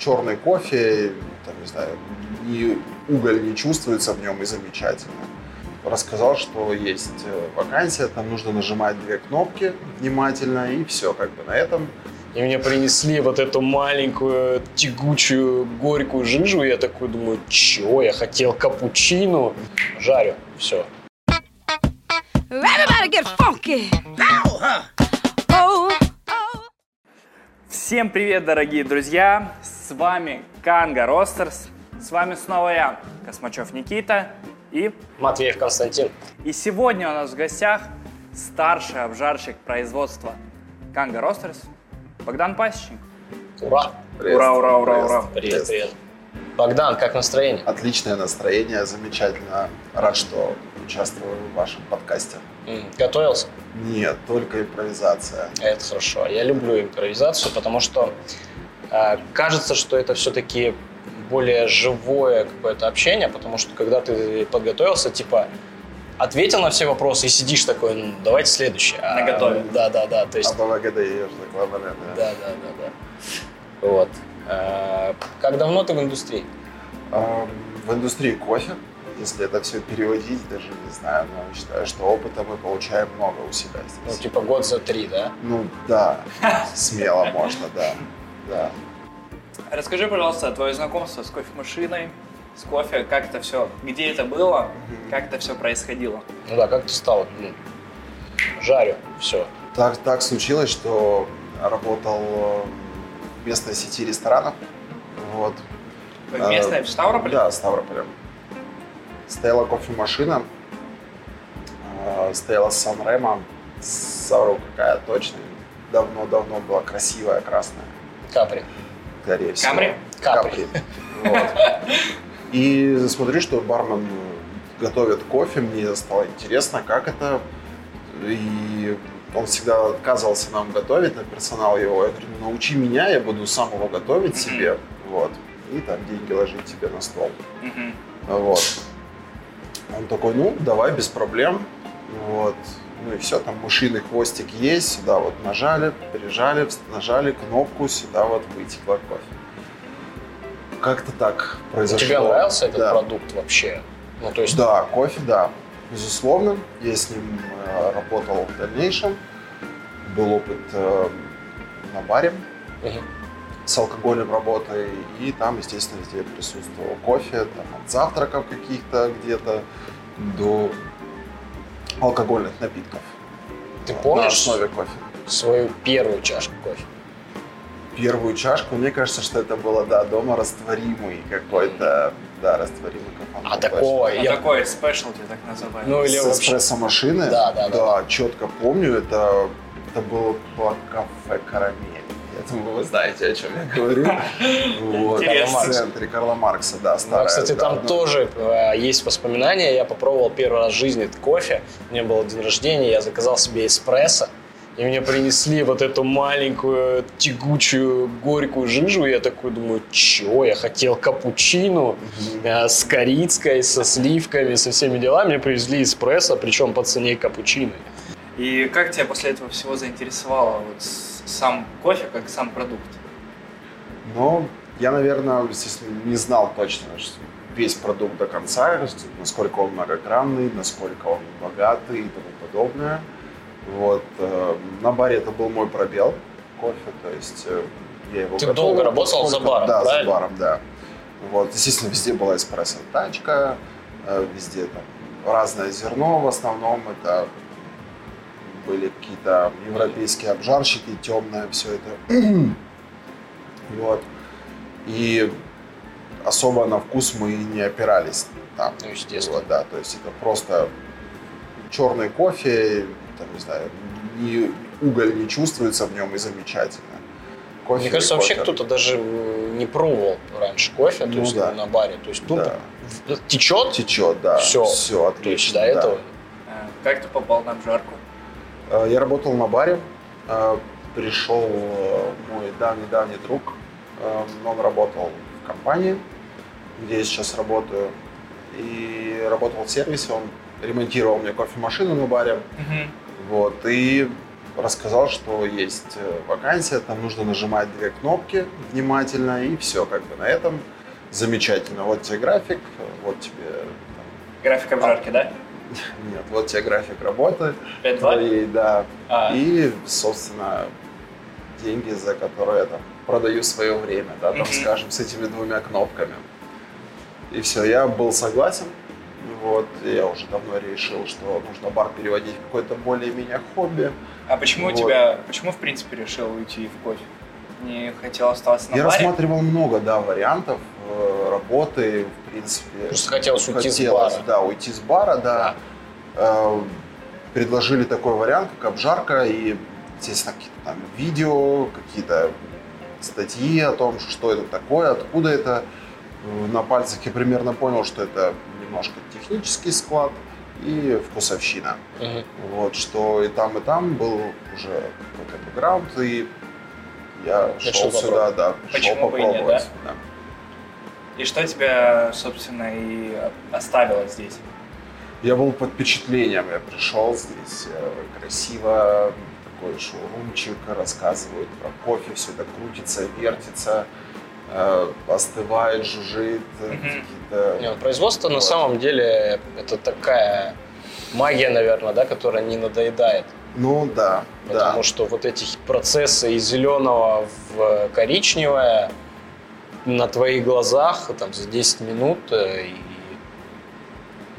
черный кофе, там, не знаю, ни уголь не чувствуется в нем и замечательно. Рассказал, что есть э, вакансия, там нужно нажимать две кнопки внимательно, и все, как бы на этом и мне принесли вот эту маленькую тягучую горькую жижу. И я такой думаю, чего? Я хотел капучино. Жарю. Все. Всем привет, дорогие друзья! С вами Канга Ростерс. С вами снова я, Космачев Никита и Матвеев Константин. И сегодня у нас в гостях старший обжарщик производства Канга Ростерс Богдан Пасечник. Ура! Привет. Ура, ура, ура, ура. Привет, привет. Богдан, как настроение? Отличное настроение, замечательно. Рад, что участвую в вашем подкасте. Готовился? Нет, только импровизация. Это хорошо. Я люблю импровизацию, потому что кажется, что это все-таки более живое какое-то общение, потому что когда ты подготовился, типа, ответил на все вопросы и сидишь такой, ну, давайте следующее. А, Наготове. Да, да, да. То есть... А да, да, да, да, да. Вот. А, как давно ты в индустрии? В индустрии кофе, если это все переводить, даже не знаю, но считаю, что опыта мы получаем много у себя здесь. Ну, типа год за три, да? Ну, да, смело можно, да, да. Расскажи, пожалуйста, твое знакомство с кофемашиной, с кофе, как это все, где это было, как это все происходило. Ну да, как ты стал, ну, жарю, все. Так, так случилось, что работал в местной сети ресторанов. Вот. В местной, в Ставрополе? Да, в Ставрополе. Стояла кофемашина, стояла Санрема, Савру какая точно, давно-давно была красивая, красная. Капри. Скорее всего. Камри? Капри. Капри. Вот. И смотрю, что бармен готовит кофе, мне стало интересно, как это. И он всегда отказывался нам готовить на персонал его. Я говорю, ну научи меня, я буду сам его готовить mm-hmm. себе. Вот. И там деньги ложить тебе на стол. Mm-hmm. Вот. Он такой, ну, давай, без проблем. Вот. Ну и все, там мышиный хвостик есть, сюда вот нажали, прижали, нажали кнопку, сюда вот вытекло кофе. Как-то так произошло. Тебе нравился этот да. продукт вообще? Ну, то есть... Да, кофе, да. Безусловно. Я с ним э, работал в дальнейшем. Был опыт э, на баре угу. с алкоголем работы. И там, естественно, везде присутствовал кофе. Там, от завтраков каких-то где-то до алкогольных напитков. Ты помнишь на основе кофе? свою первую чашку кофе? первую чашку, мне кажется, что это было, да, дома растворимый какой-то, да, растворимый кофе. А такого, а я... такой спешлти, так называемый. Ну, или С вообще... эспрессо-машины? Да, да, да. Да, четко помню, это, это было по кафе «Карамель». Думаю, вы знаете, о чем я говорю. Вот, в центре Карла Маркса, да, старая. Ну, кстати, там тоже э, есть воспоминания. Я попробовал первый раз в жизни этот кофе. Мне было день рождения, я заказал себе эспрессо и мне принесли вот эту маленькую тягучую горькую жижу. И я такой думаю, чего? Я хотел капучино mm-hmm. с корицкой, со сливками, со всеми делами. Мне привезли эспрессо, причем по цене капучино. И как тебя после этого всего заинтересовало вот сам кофе, как сам продукт? Ну, я, наверное, естественно, не знал точно весь продукт до конца, насколько он многогранный, насколько он богатый и тому подобное. Вот. Э, на баре это был мой пробел кофе, то есть э, я его Ты готовил, долго работал за баром, Да, правильно? за баром, да. Вот. Естественно, везде была эспрессо-тачка, э, везде там разное зерно, в основном это были какие-то европейские обжарщики, темное все это. вот. И особо на вкус мы не опирались там. Ну, естественно. Вот, да, то есть это просто черный кофе, там, не знаю, ни уголь не чувствуется в нем и замечательно. Кофе Мне кажется, вообще кто-то даже не пробовал раньше кофе, ну, то есть да. на баре. То есть тупо да. течет? Течет, да. Все. Все, отлично. То есть до этого. А, как ты попал на обжарку? А, я работал на баре. А, пришел э, мой давний-давний друг. Он работал в компании, где я сейчас работаю. И работал в сервисе. Он ремонтировал мне кофемашину на баре. Угу. Вот, и рассказал, что есть э, вакансия, там нужно нажимать две кнопки внимательно, и все, как бы на этом замечательно. Вот тебе график, вот тебе... там, График обжарки, да? Нет, вот тебе график работы 5-2? твоей, да. А. И, собственно, деньги, за которые я там продаю свое время, да, там, скажем, с этими двумя кнопками. И все, я был согласен. Вот, и я уже давно решил, что нужно бар переводить в какое-то более-менее хобби. А почему у Вот. тебя, почему в принципе решил уйти в кофе? Не хотел оставаться на я баре? рассматривал много, да, вариантов э, работы, в принципе. Просто хотелось уйти с Хотелось, бара. да, уйти с бара, да. Э, предложили такой вариант, как обжарка, и, естественно, какие-то там видео, какие-то статьи о том, что это такое, откуда это. Э, На пальцах я примерно понял, что это немножко технический склад и вкусовщина. Мгм. Вот, что и там, и там был уже какой-то бэкграунд, и я Решил шел сюда, да, Почему бы и нет, попробовать. да. И что тебя, собственно, и оставило здесь? Я был под впечатлением, я пришел здесь э, красиво, такой шоурумчик, рассказывают про кофе, все это крутится, вертится, э, остывает, жужжит, Мгм. какие-то... Не, ну, производство на Вот. самом деле это такая магия, наверное, да, которая не надоедает. Ну да, Потому да. что вот эти процессы из зеленого в коричневое на твоих глазах там, за 10 минут, э, и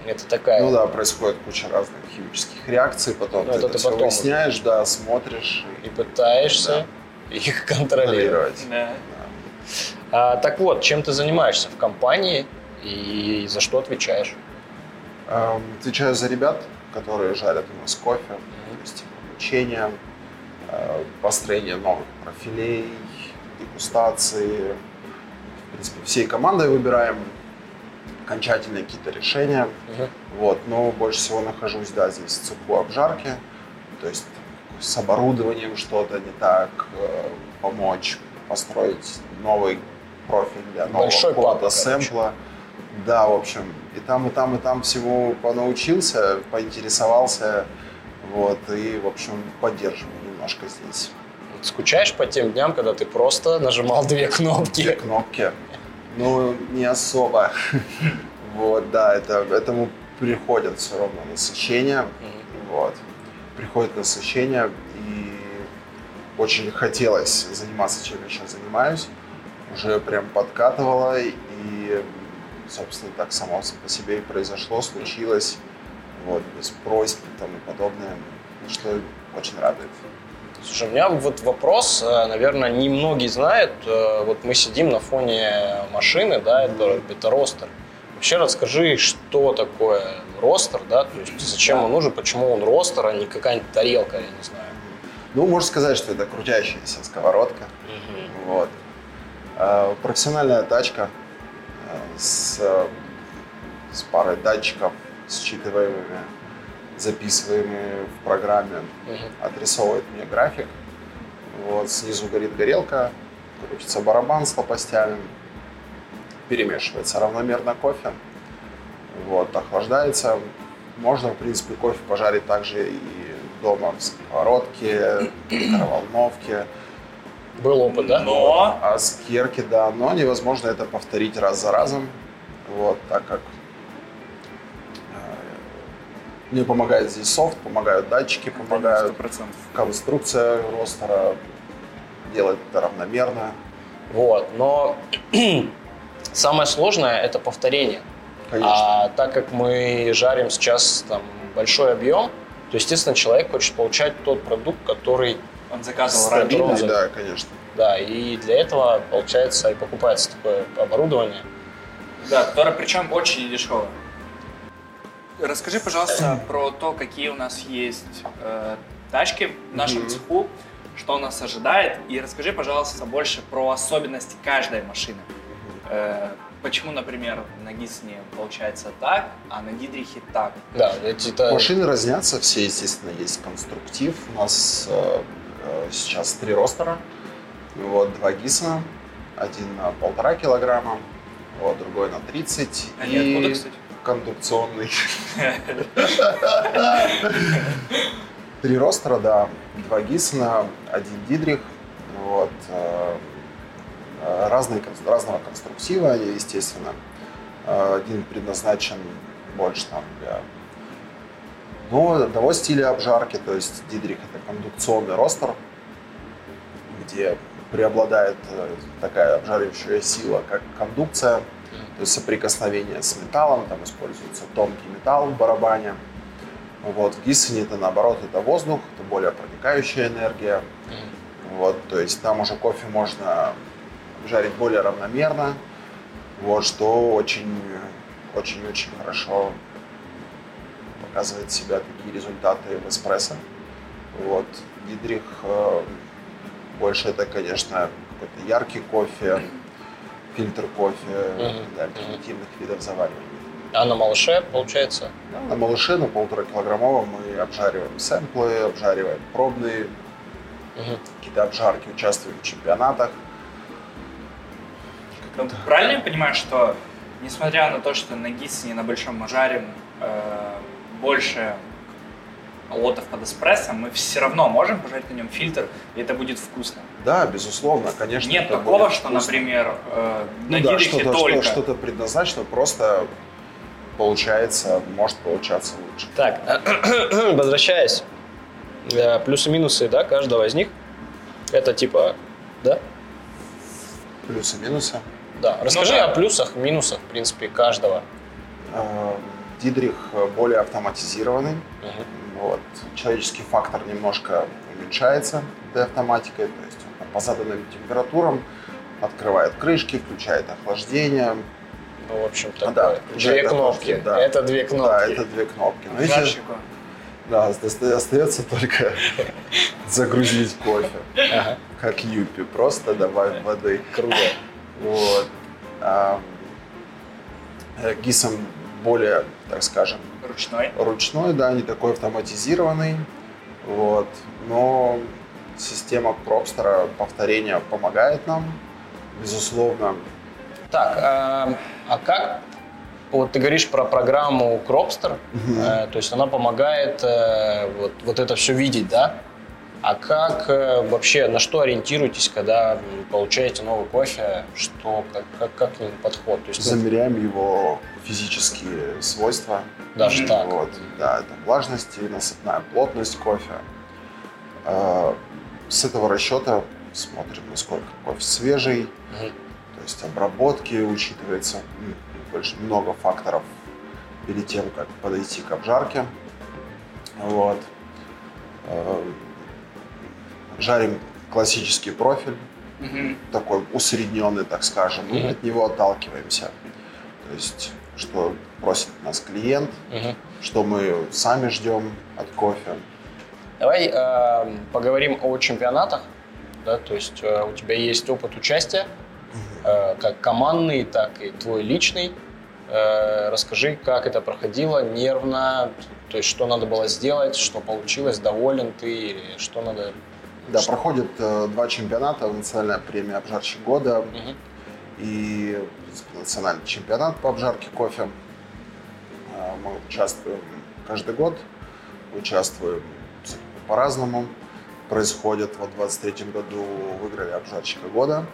это такая... Ну да, происходит куча разных химических реакций, потом Ну, ты это это, ты все потом выясняешь, да, смотришь И пытаешься их контролировать. Да. А, так вот, чем ты занимаешься в компании и за что отвечаешь? Эм, Отвечаю за ребят, которые жарят у нас кофе, то есть обучение, э, построение новых профилей, дегустации. В принципе, всей командой выбираем окончательные какие-то решения. Мгм. Вот, но больше всего нахожусь, да, здесь в цеху обжарки, то есть с оборудованием что-то не так, э, помочь построить новый профиль для нового Большой кода, короче. сэмпла. Да, в общем, и там, и там, и там всего понаучился, поинтересовался, вот, и, в общем, поддерживаю немножко здесь. Скучаешь по тем дням, когда ты просто нажимал две Две кнопки? кнопки. Ну, не особо. Вот, да, это, этому приходит все равно насыщение. Вот. Приходит насыщение, и очень хотелось заниматься, чем я сейчас занимаюсь. Уже прям подкатывало, и, собственно, так само по себе и произошло, случилось. Вот, без просьб и тому подобное, что очень радует. Слушай, у меня вот вопрос, э, наверное, немногие знают. Э, Вот мы сидим на фоне машины, да, это, это ростер. Вообще расскажи, что такое ростер, да, то есть зачем он нужен, почему он ростер, а не какая-нибудь тарелка, я не знаю. Ну, можно сказать, что это крутящаяся сковородка. Вот. Э, Профессиональная тачка с, с парой датчиков, считываемыми, записываемыми в программе, Мгм. отрисовывает мне график. Вот, снизу горит горелка, крутится барабан с лопастями, перемешивается равномерно кофе, вот, охлаждается. Можно, в принципе, кофе пожарить также и дома в сковородке, в микроволновке. Был опыт, да? Но А с керки, да, но невозможно это повторить раз за разом, вот, так как мне помогает здесь софт, помогают датчики, помогают 100%. конструкция ростера, делать это равномерно. Вот, но самое сложное это повторение. Конечно. А так как мы жарим сейчас там большой объем, то, естественно, человек хочет получать тот продукт, который, Он заказывал. Стабильный, бронза. да, конечно. да, и для этого, получается, и покупается такое оборудование. Да, которая причем очень дешевая. Расскажи, пожалуйста, про то, какие у нас есть э, тачки в нашем Мгм. цеху, что нас ожидает, и расскажи, пожалуйста, больше про особенности каждой машины. Э, почему, например, на Гисне получается так, а на Дидрихе так? Да, эти это- Машины разнятся, все, естественно, есть конструктив. У нас э, э, сейчас три ростера. Вот, два гисона. Один на полтора килограмма, вот, другой на 30. Они и откуда, кстати? Кондукционный. Три ростера, да. Два Гиссена, один Дидрих. Вот. Э, э, разные, разного конструктива, естественно. Один предназначен больше там для ну, одного стиля обжарки, то есть Дидрих это кондукционный ростер, где преобладает такая обжаривающая сила, как кондукция, то есть соприкосновение с металлом, там используется тонкий металл в барабане. Вот, в Гиссене это наоборот, это воздух, это более проникающая энергия. Вот, то есть там уже кофе можно жарить более равномерно, вот, что очень, очень-очень хорошо показывает себя, такие результаты в эспрессо. Вот, Дидрих э, больше это, конечно, какой-то яркий кофе, фильтр кофе mm-hmm. для альтернативных mm-hmm. видов заваривания. А на малыше, получается? Да, на малыше, на полтора килограммовом мы обжариваем сэмплы, обжариваем пробные, угу. какие-то обжарки, участвуем в чемпионатах. Ну, правильно я понимаю, что несмотря на то, что на Гиссене на большом мы жарим э, больше лотов под эспрессо, мы все равно можем пожарить на нем фильтр, и это будет вкусно. Да, безусловно, конечно. Нет такого, что, например, э, ну, на да, что-то, только... что-то предназначено, просто получается, может получаться лучше. Так, возвращаясь, э, плюсы-минусы, да, каждого из них, это типа, да? Плюсы-минусы? Да, расскажи ну, да. о плюсах, минусах, в принципе, каждого. Э, Дидрих более автоматизированный. Угу. Вот. Человеческий фактор немножко уменьшается до автоматикой, то есть он по заданным температурам открывает крышки, включает охлаждение, ну, в общем, такое. Да, две кнопки. Да. Это две кнопки. Да, это две кнопки. Ну, видите, да, остается только загрузить кофе. Ага. Как юпи, просто добавить воды. Круто. Вот. А, гисом более, так скажем, ручной. Ручной, да, не такой автоматизированный. Вот. Но система Пропстера повторения помогает нам, безусловно. Так, а, а как вот ты говоришь про программу Cropster, угу. э, то есть она помогает э, вот, вот это все видеть, да? А как э, вообще, на что ориентируетесь, когда получаете новый кофе? Что, как, как, как к нему подход? То есть, Замеряем ну, его физические свойства. Даже так? Вот, да, это влажность и насыпная плотность кофе. Э, с этого расчета смотрим, насколько кофе свежий, угу. То есть обработки учитывается больше много факторов перед тем, как подойти к обжарке. Вот. Жарим классический профиль, угу. такой усредненный, так скажем, угу. от него отталкиваемся. То есть, что просит нас клиент, угу. что мы сами ждем от кофе. Давай э, поговорим о чемпионатах. Да, то есть э, у тебя есть опыт участия Э, как командный, так и твой личный. Э, расскажи, как это проходило, нервно, то есть что надо было сделать, что получилось, доволен ты или что надо... Да, что? проходит э, два чемпионата, национальная премия обжарщик года угу. и национальный чемпионат по обжарке кофе. Э, мы участвуем каждый год, участвуем по-разному. Происходит, вот в 23 году выиграли обжарщика года.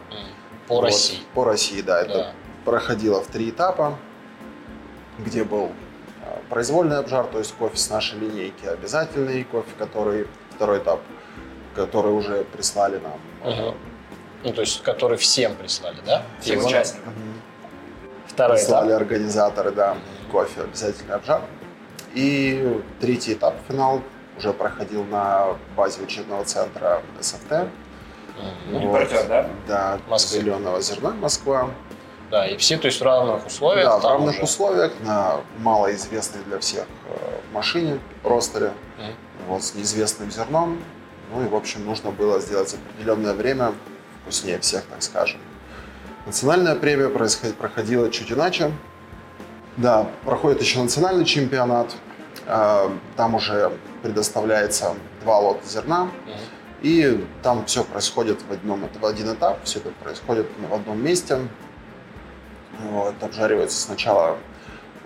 По вот, России. По России, да. Это да. проходило в три этапа, где был а, произвольный обжар, то есть кофе с нашей линейки, обязательный кофе, который второй этап, который уже прислали нам. Угу. Ну, то есть, который всем прислали, да? Всем участникам. Угу. Второй прислали этап. организаторы, да, кофе, обязательный обжар. И третий этап, финал, уже проходил на базе учебного центра СФТ. Вот. Импортер, да? Да, Москвы. зеленого зерна Москва. Да, и все, то есть в равных условиях. Да, в равных уже. условиях, на малоизвестной для всех э, машине, ростере, mm. вот, с неизвестным зерном. Ну и, в общем, нужно было сделать определенное время вкуснее всех, так скажем. Национальная премия проходила чуть иначе. Да, проходит еще национальный чемпионат. Э, там уже предоставляется два лота зерна. И там все происходит в, одном, в один этап, все это происходит в одном месте. Вот, обжаривается сначала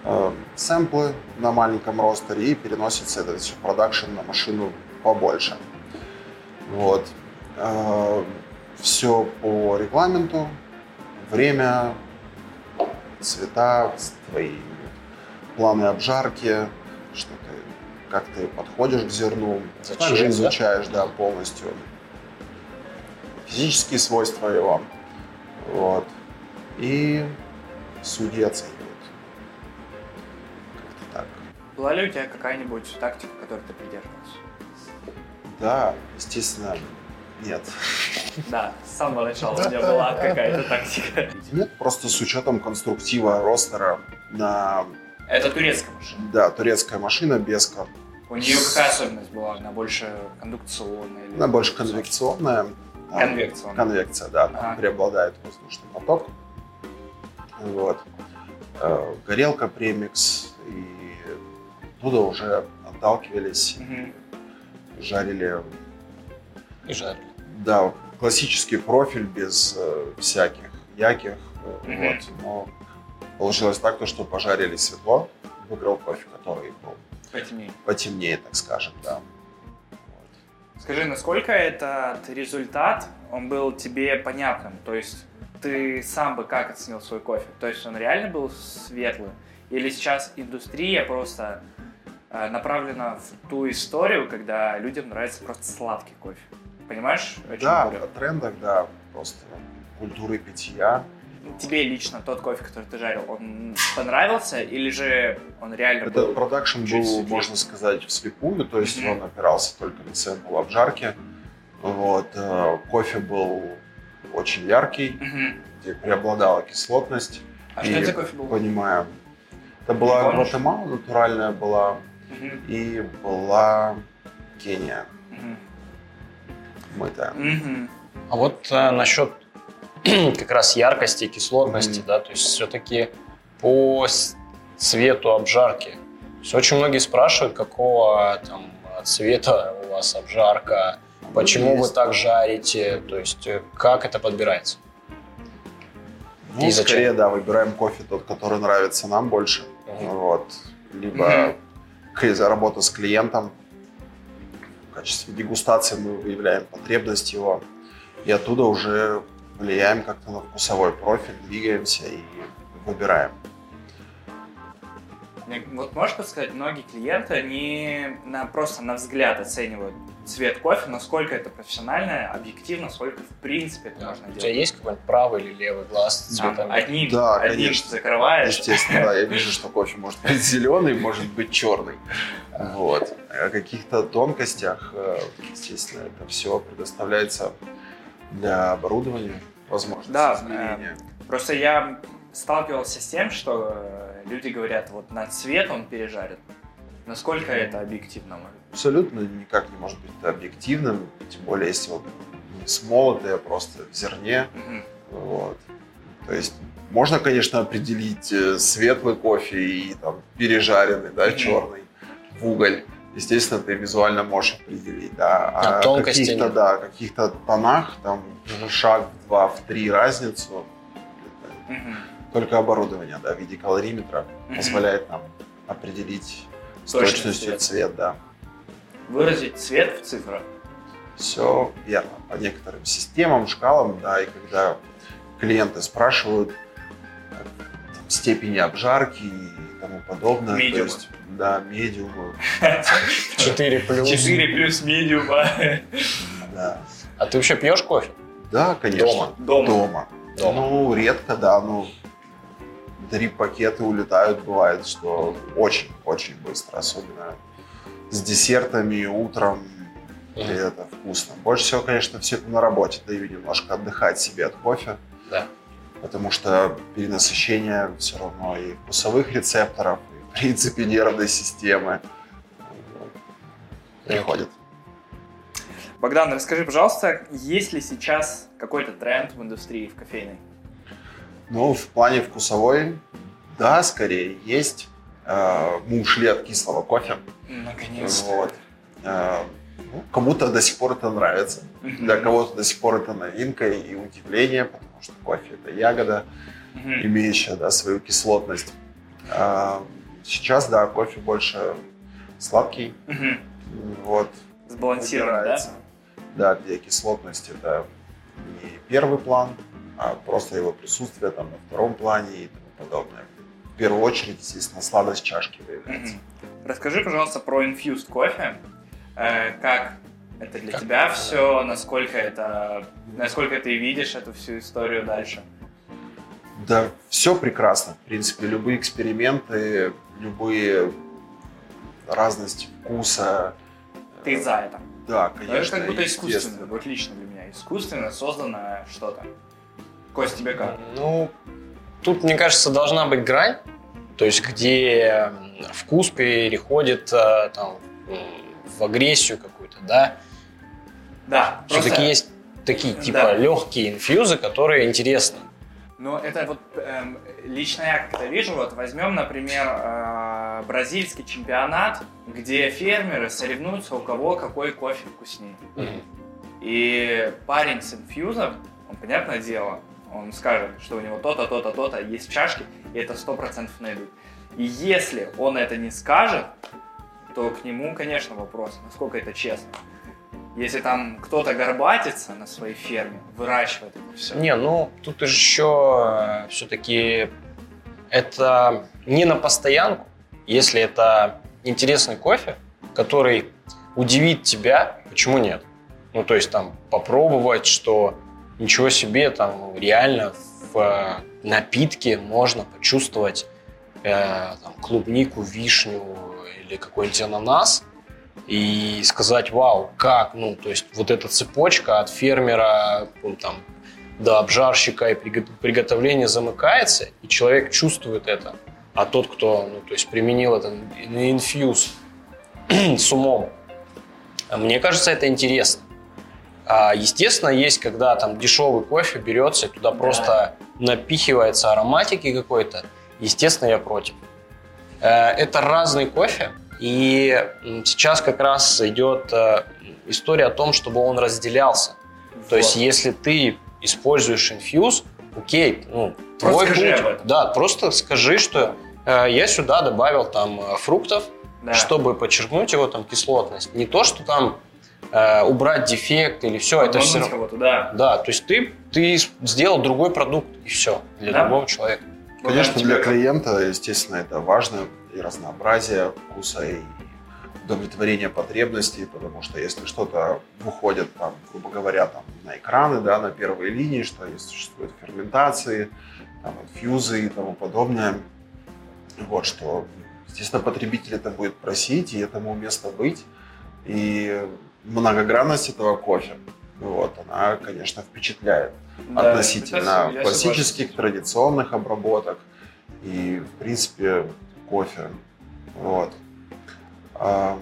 э, сэмплы на маленьком ростере и переносится это все продакшн на машину побольше. Вот. Все по регламенту, время, цвета, твои планы обжарки, что ты, как ты подходишь к зерну. Зачем, Также да? изучаешь, да, полностью физические свойства его. Вот. И судьи оценивают. Как-то так. Была ли у тебя какая-нибудь тактика, которой ты придерживался? Да, естественно, нет. Да, с самого начала у меня была какая-то тактика. Нет, просто с учетом конструктива ростера на Это турецкая машина. да, турецкая машина без кон- У нее какая особенность была? Она больше кондукционная? или- Она больше конвекционная. Там Конвекционная. Конвекция, да. там Ага. Преобладает воздушный поток. Вот. Э, Горелка премикс. И оттуда уже отталкивались, Мгм. Жарили. И жарили. Да, классический профиль без э, всяких яких. Мгм. Вот. Но получилось так, то, что пожарили светло. Выиграл кофе, который был Потемнее. потемнее, так скажем, да. Скажи, насколько этот результат, он был тебе понятным? То есть ты сам бы как оценил свой кофе? То есть он реально был светлым? Или сейчас индустрия просто направлена в ту историю, когда людям нравится просто сладкий кофе? Понимаешь, Да, говорю? о трендах, да, просто культуры питья. Тебе лично тот кофе, который ты жарил, он понравился или же он реально Этот был? продакшн был, светлее. можно сказать, вслепую, то есть Мгм. он опирался только на сэмпл обжарки. Вот, э, кофе был очень яркий, Мгм. где преобладала кислотность. А И что это за кофе был? Понимаю. Это была? Гватемала натуральная была, И была Кения мытая. Мгм. А вот э, насчет как раз яркости и кислотности, да, то есть все-таки по цвету обжарки. То есть очень многие спрашивают, какого там цвета у вас обжарка, почему вы так жарите, то есть э, как это подбирается. Ну, И зачем? скорее, да, выбираем кофе тот, который нравится нам больше. Мгм. Вот. Либо за работа с клиентом. В качестве дегустации мы выявляем потребность его. И оттуда уже влияем как-то на вкусовой профиль, двигаемся и выбираем. Вот можешь подсказать, многие клиенты, они на, просто на взгляд оценивают цвет кофе, насколько это профессионально, объективно, сколько в принципе это можно У тебя делать. есть какой-нибудь правый или левый глаз с Там цветами? одним, Да, одним конечно. закрываешь. Естественно, да, я вижу, что кофе может быть зеленый, может быть черный. Вот. О каких-то тонкостях, э, естественно, это все предоставляется для оборудования, возможно, Да, измерения. Просто я сталкивался с тем, что э, люди говорят, вот на цвет он пережарен. Насколько это объективно? абсолютно никак не может быть объективным, тем более если он не смолотый, а просто в зерне. Мгм. Вот. То есть можно, конечно, определить э, светлый кофе и там пережаренный, да, Мгм. черный в уголь. Естественно, ты визуально можешь определить, да. А тонкости каких-то, нет. да, каких-то тонах, там шаг в два, в три разницу. Это Мгм. Только оборудование, да, в виде калориметра Мгм. позволяет нам определить с точностью цвет. цвет, да. Выразить цвет в цифрах. Все верно. По некоторым системам, шкалам, да, и когда клиенты спрашивают там, степени обжарки и тому подобное. Медиумы. То есть, да, медиумы, 4 плюс. 4 плюс медиума. да. А ты вообще пьешь кофе? Да, конечно. Дома? Дома. Дома. Дома. Ну, редко, да, ну, дрип-пакеты улетают, бывает, что очень-очень быстро, особенно с десертами утром, и это вкусно. Больше всего, конечно, все это на работе даю немножко отдыхать себе от кофе. Да. Потому что перенасыщение все равно и вкусовых рецепторов, и, в принципе, нервной системы приходит. Богдан, расскажи, пожалуйста, есть ли сейчас какой-то тренд в индустрии в кофейной? Ну, в плане вкусовой, да, скорее есть. Э, Мы ушли от кислого кофе. Наконец. Вот. Э, ну, кому-то до сих пор это нравится. Для кого-то до сих пор это новинка и удивление, потому что кофе это ягода, имеющая да, свою кислотность. А, Сейчас, да, кофе больше сладкий. Вот. сбалансирован, да? Да, где кислотность это не первый план, а просто его присутствие там на втором плане и тому подобное. В первую очередь, естественно, сладость чашки выявляется. Расскажи, пожалуйста, про infused кофе. Э, как это для тебя все, насколько это, насколько ты видишь эту всю историю дальше? Да, все прекрасно. В принципе, любые эксперименты, любые разности вкуса. Ты за это? Да, конечно. это как будто искусственно, вот лично для меня. Искусственно созданное что-то. Кость, тебе как? Ну, тут, мне кажется, должна быть грань, то есть где вкус переходит э, там, в агрессию какую-то, да? Да. Все-таки просто... есть такие, типа, да. легкие инфьюзы, которые интересны. Ну, это вот эм, лично я как-то вижу, вот возьмем, например, э, бразильский чемпионат, где фермеры соревнуются, у кого какой кофе вкуснее. Mm-hmm. И парень с инфьюзом, он, понятное дело, он скажет, что у него то-то, то-то, то-то есть в чашке, и это сто процентов найдут. И если он это не скажет, то к нему, конечно, вопрос, насколько это честно. Если там кто-то горбатится на своей ферме, выращивает это все. Не, ну тут еще э, все-таки это не на постоянку. Если это интересный кофе, который удивит тебя, почему нет? Ну, то есть там попробовать, что ничего себе, там реально в э, напитке можно почувствовать э, там, клубнику, вишню или какой-нибудь ананас, и сказать, вау, как, ну, то есть вот эта цепочка от фермера ну, там, до обжарщика и приготовления замыкается, и человек чувствует это. А тот, кто, ну, то есть применил это на инфьюз с умом, мне кажется, это интересно. А, естественно, есть, когда там дешевый кофе берется, и туда да. просто напихивается ароматики какой-то. Естественно, я против. Э, это разный кофе, и сейчас как раз идет э, история о том, чтобы он разделялся. Вот. То есть, если ты используешь инфьюз, окей, ну, твой путь. Да, просто скажи, что э, я сюда добавил там э, фруктов, да. чтобы подчеркнуть его там кислотность. Не то, что там э, убрать дефект или все, это все равно. Да. да, то есть ты, ты сделал другой продукт и все для да? другого человека. Конечно, для клиента, естественно, это важно и разнообразие вкуса, и удовлетворение потребностей, потому что если что-то выходит, там, грубо говоря, там, на экраны, да, на первой линии, что есть, существуют ферментации, там, инфьюзы и тому подобное, вот, что, естественно, потребитель это будет просить, и этому место быть. И многогранность этого кофе, вот, она, конечно, впечатляет да, относительно классических, традиционных обработок и, в принципе, кофе. Вот. В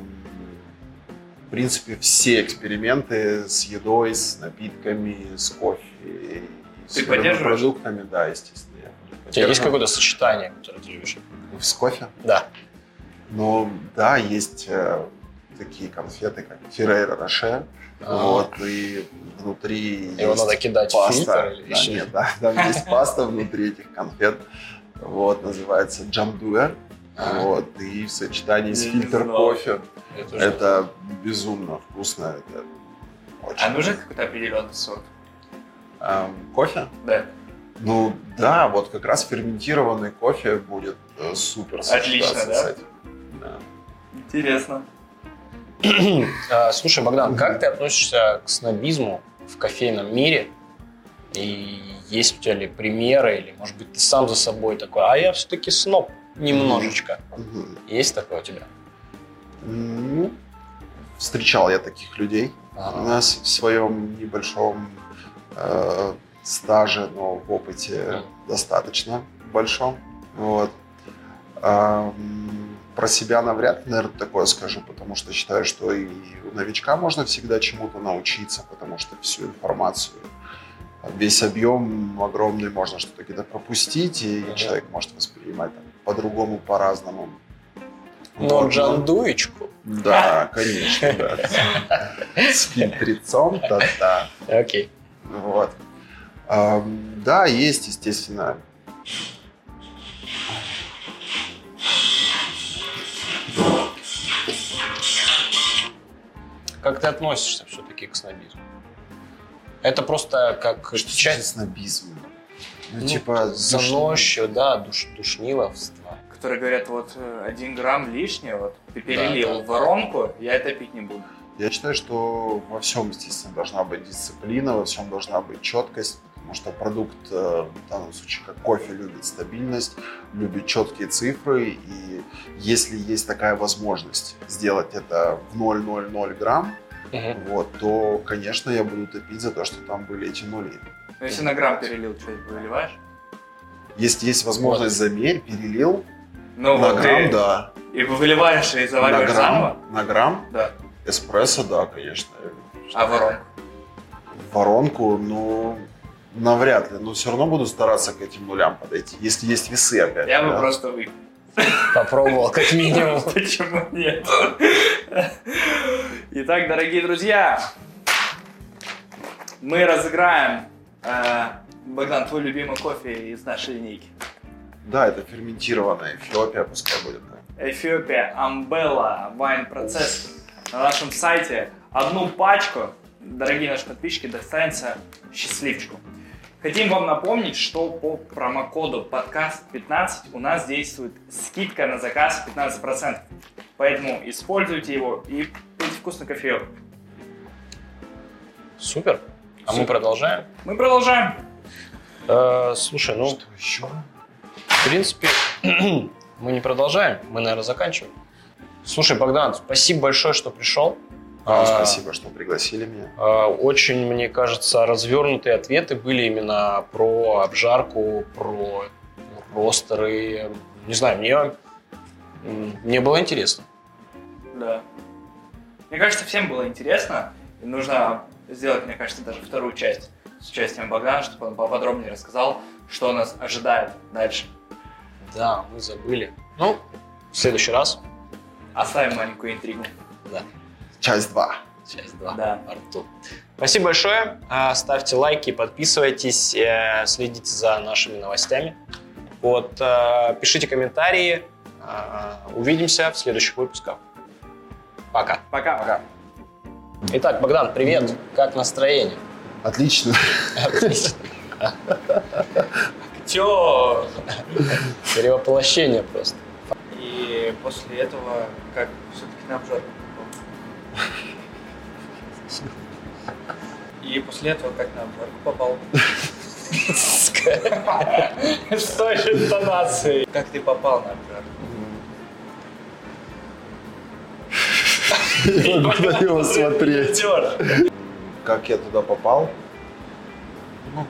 принципе, все эксперименты с едой, с напитками, с кофе и с продуктами, да, естественно. У тебя есть какое-то сочетание, которое ты любишь? С кофе? Да. Ну, да, есть э, такие конфеты, как Феррейра Роше. А-а-а. Вот, и внутри Его надо кидать паста. в фильтр да, нет, да, там есть паста внутри этих конфет. Вот, называется джамдуэр. А. Вот, и в сочетании с фильтр кофе. Это, безумно вкусно. Это очень а нужен какой-то определенный сорт? Эм, кофе? Да. Ну да, вот как раз ферментированный кофе будет э, супер Отлично, да? Да. Интересно. А, слушай, Богдан, как ты относишься к снобизму в кофейном мире? И есть у тебя ли примеры, или, может быть, ты сам за собой такой, а я все-таки сноб немножечко. Mm-hmm. Есть такое у тебя? Ну, встречал я таких людей. У нас в своем небольшом э, стаже, но в опыте достаточно большом. Вот. Эм, про себя навряд ли, наверное, такое скажу, потому что считаю, что и у новичка можно всегда чему-то научиться, потому что всю информацию весь объем огромный, можно что-то где-то пропустить, и mm-hmm. человек может воспринимать там, по-другому, по-разному. Но вот, джандуечку? Да, конечно, да. С фильтрецом, да, да. Окей. Вот. Да, есть, естественно, Как ты относишься все-таки к снобизму? Это просто как Что часть за снобизм? Ну, ну, типа, заносчивого, да, душ, душниловства. Которые говорят, вот э, один грамм лишнего, вот, ты перелил да, в воронку, я это пить не буду. Я считаю, что во всем, естественно, должна быть дисциплина, во всем должна быть четкость, потому что продукт, э, в данном случае, как кофе, любит стабильность, любит четкие цифры, и если есть такая возможность сделать это в 0,00 грамм, Мгм. вот, то, конечно, я буду топить за то, что там были эти нули. Но если на грамм перелил, что выливаешь? Если есть возможность замерь, перелил, Ну, на вот грамм, ты да. И выливаешь и На завариваешь заново? грамм, на грамм Да. эспрессо, да, конечно. А воронку? воронку, ну, навряд ли. Но все равно буду стараться к этим нулям подойти, если есть весы опять. Я бы да. просто выпил. Попробовал, как минимум. Почему нет? Итак, дорогие друзья, мы разыграем э, Богдан, твой любимый кофе из нашей линейки. Да, это ферментированная Эфиопия, пускай будет. да. Эфиопия Амбелла Вайн Процесс на нашем сайте. Одну пачку, дорогие наши подписчики, достанется счастливчику. Хотим вам напомнить, что по промокоду подкаст 15 у нас действует скидка на заказ 15%. Поэтому используйте его и пейте вкусный кофе. Супер. А мы Супер. продолжаем. Мы продолжаем. Э, слушай, ну, Что еще? в принципе, мы не продолжаем, мы, наверное, заканчиваем. Слушай, Богдан, спасибо большое, что пришел. Вам А, спасибо, что пригласили меня. а, Очень, мне кажется, развернутые ответы были именно про обжарку, про ростеры. Не знаю, мне, мне было интересно. Да. Мне кажется, всем было интересно. И нужно сделать, мне кажется, даже вторую часть с участием Богдана, чтобы он поподробнее рассказал, что нас ожидает дальше. Да, мы забыли. Ну, в следующий раз. Оставим маленькую интригу. Да, Часть 2. часть 2. Да. Артур. Спасибо большое. А, Ставьте лайки, подписывайтесь, э, следите за нашими новостями. Вот, э, пишите комментарии. А, Увидимся в следующих выпусках. Пока. Пока. Итак, Богдан, привет. Как настроение? Отлично. Отлично. Актер! Перевоплощение просто. И после этого, как все-таки на обжорку. И после этого, как на обжорку попал. С той же интонацией. Как ты попал на обжорку? Куда его смотреть? Как я туда попал? Не могу.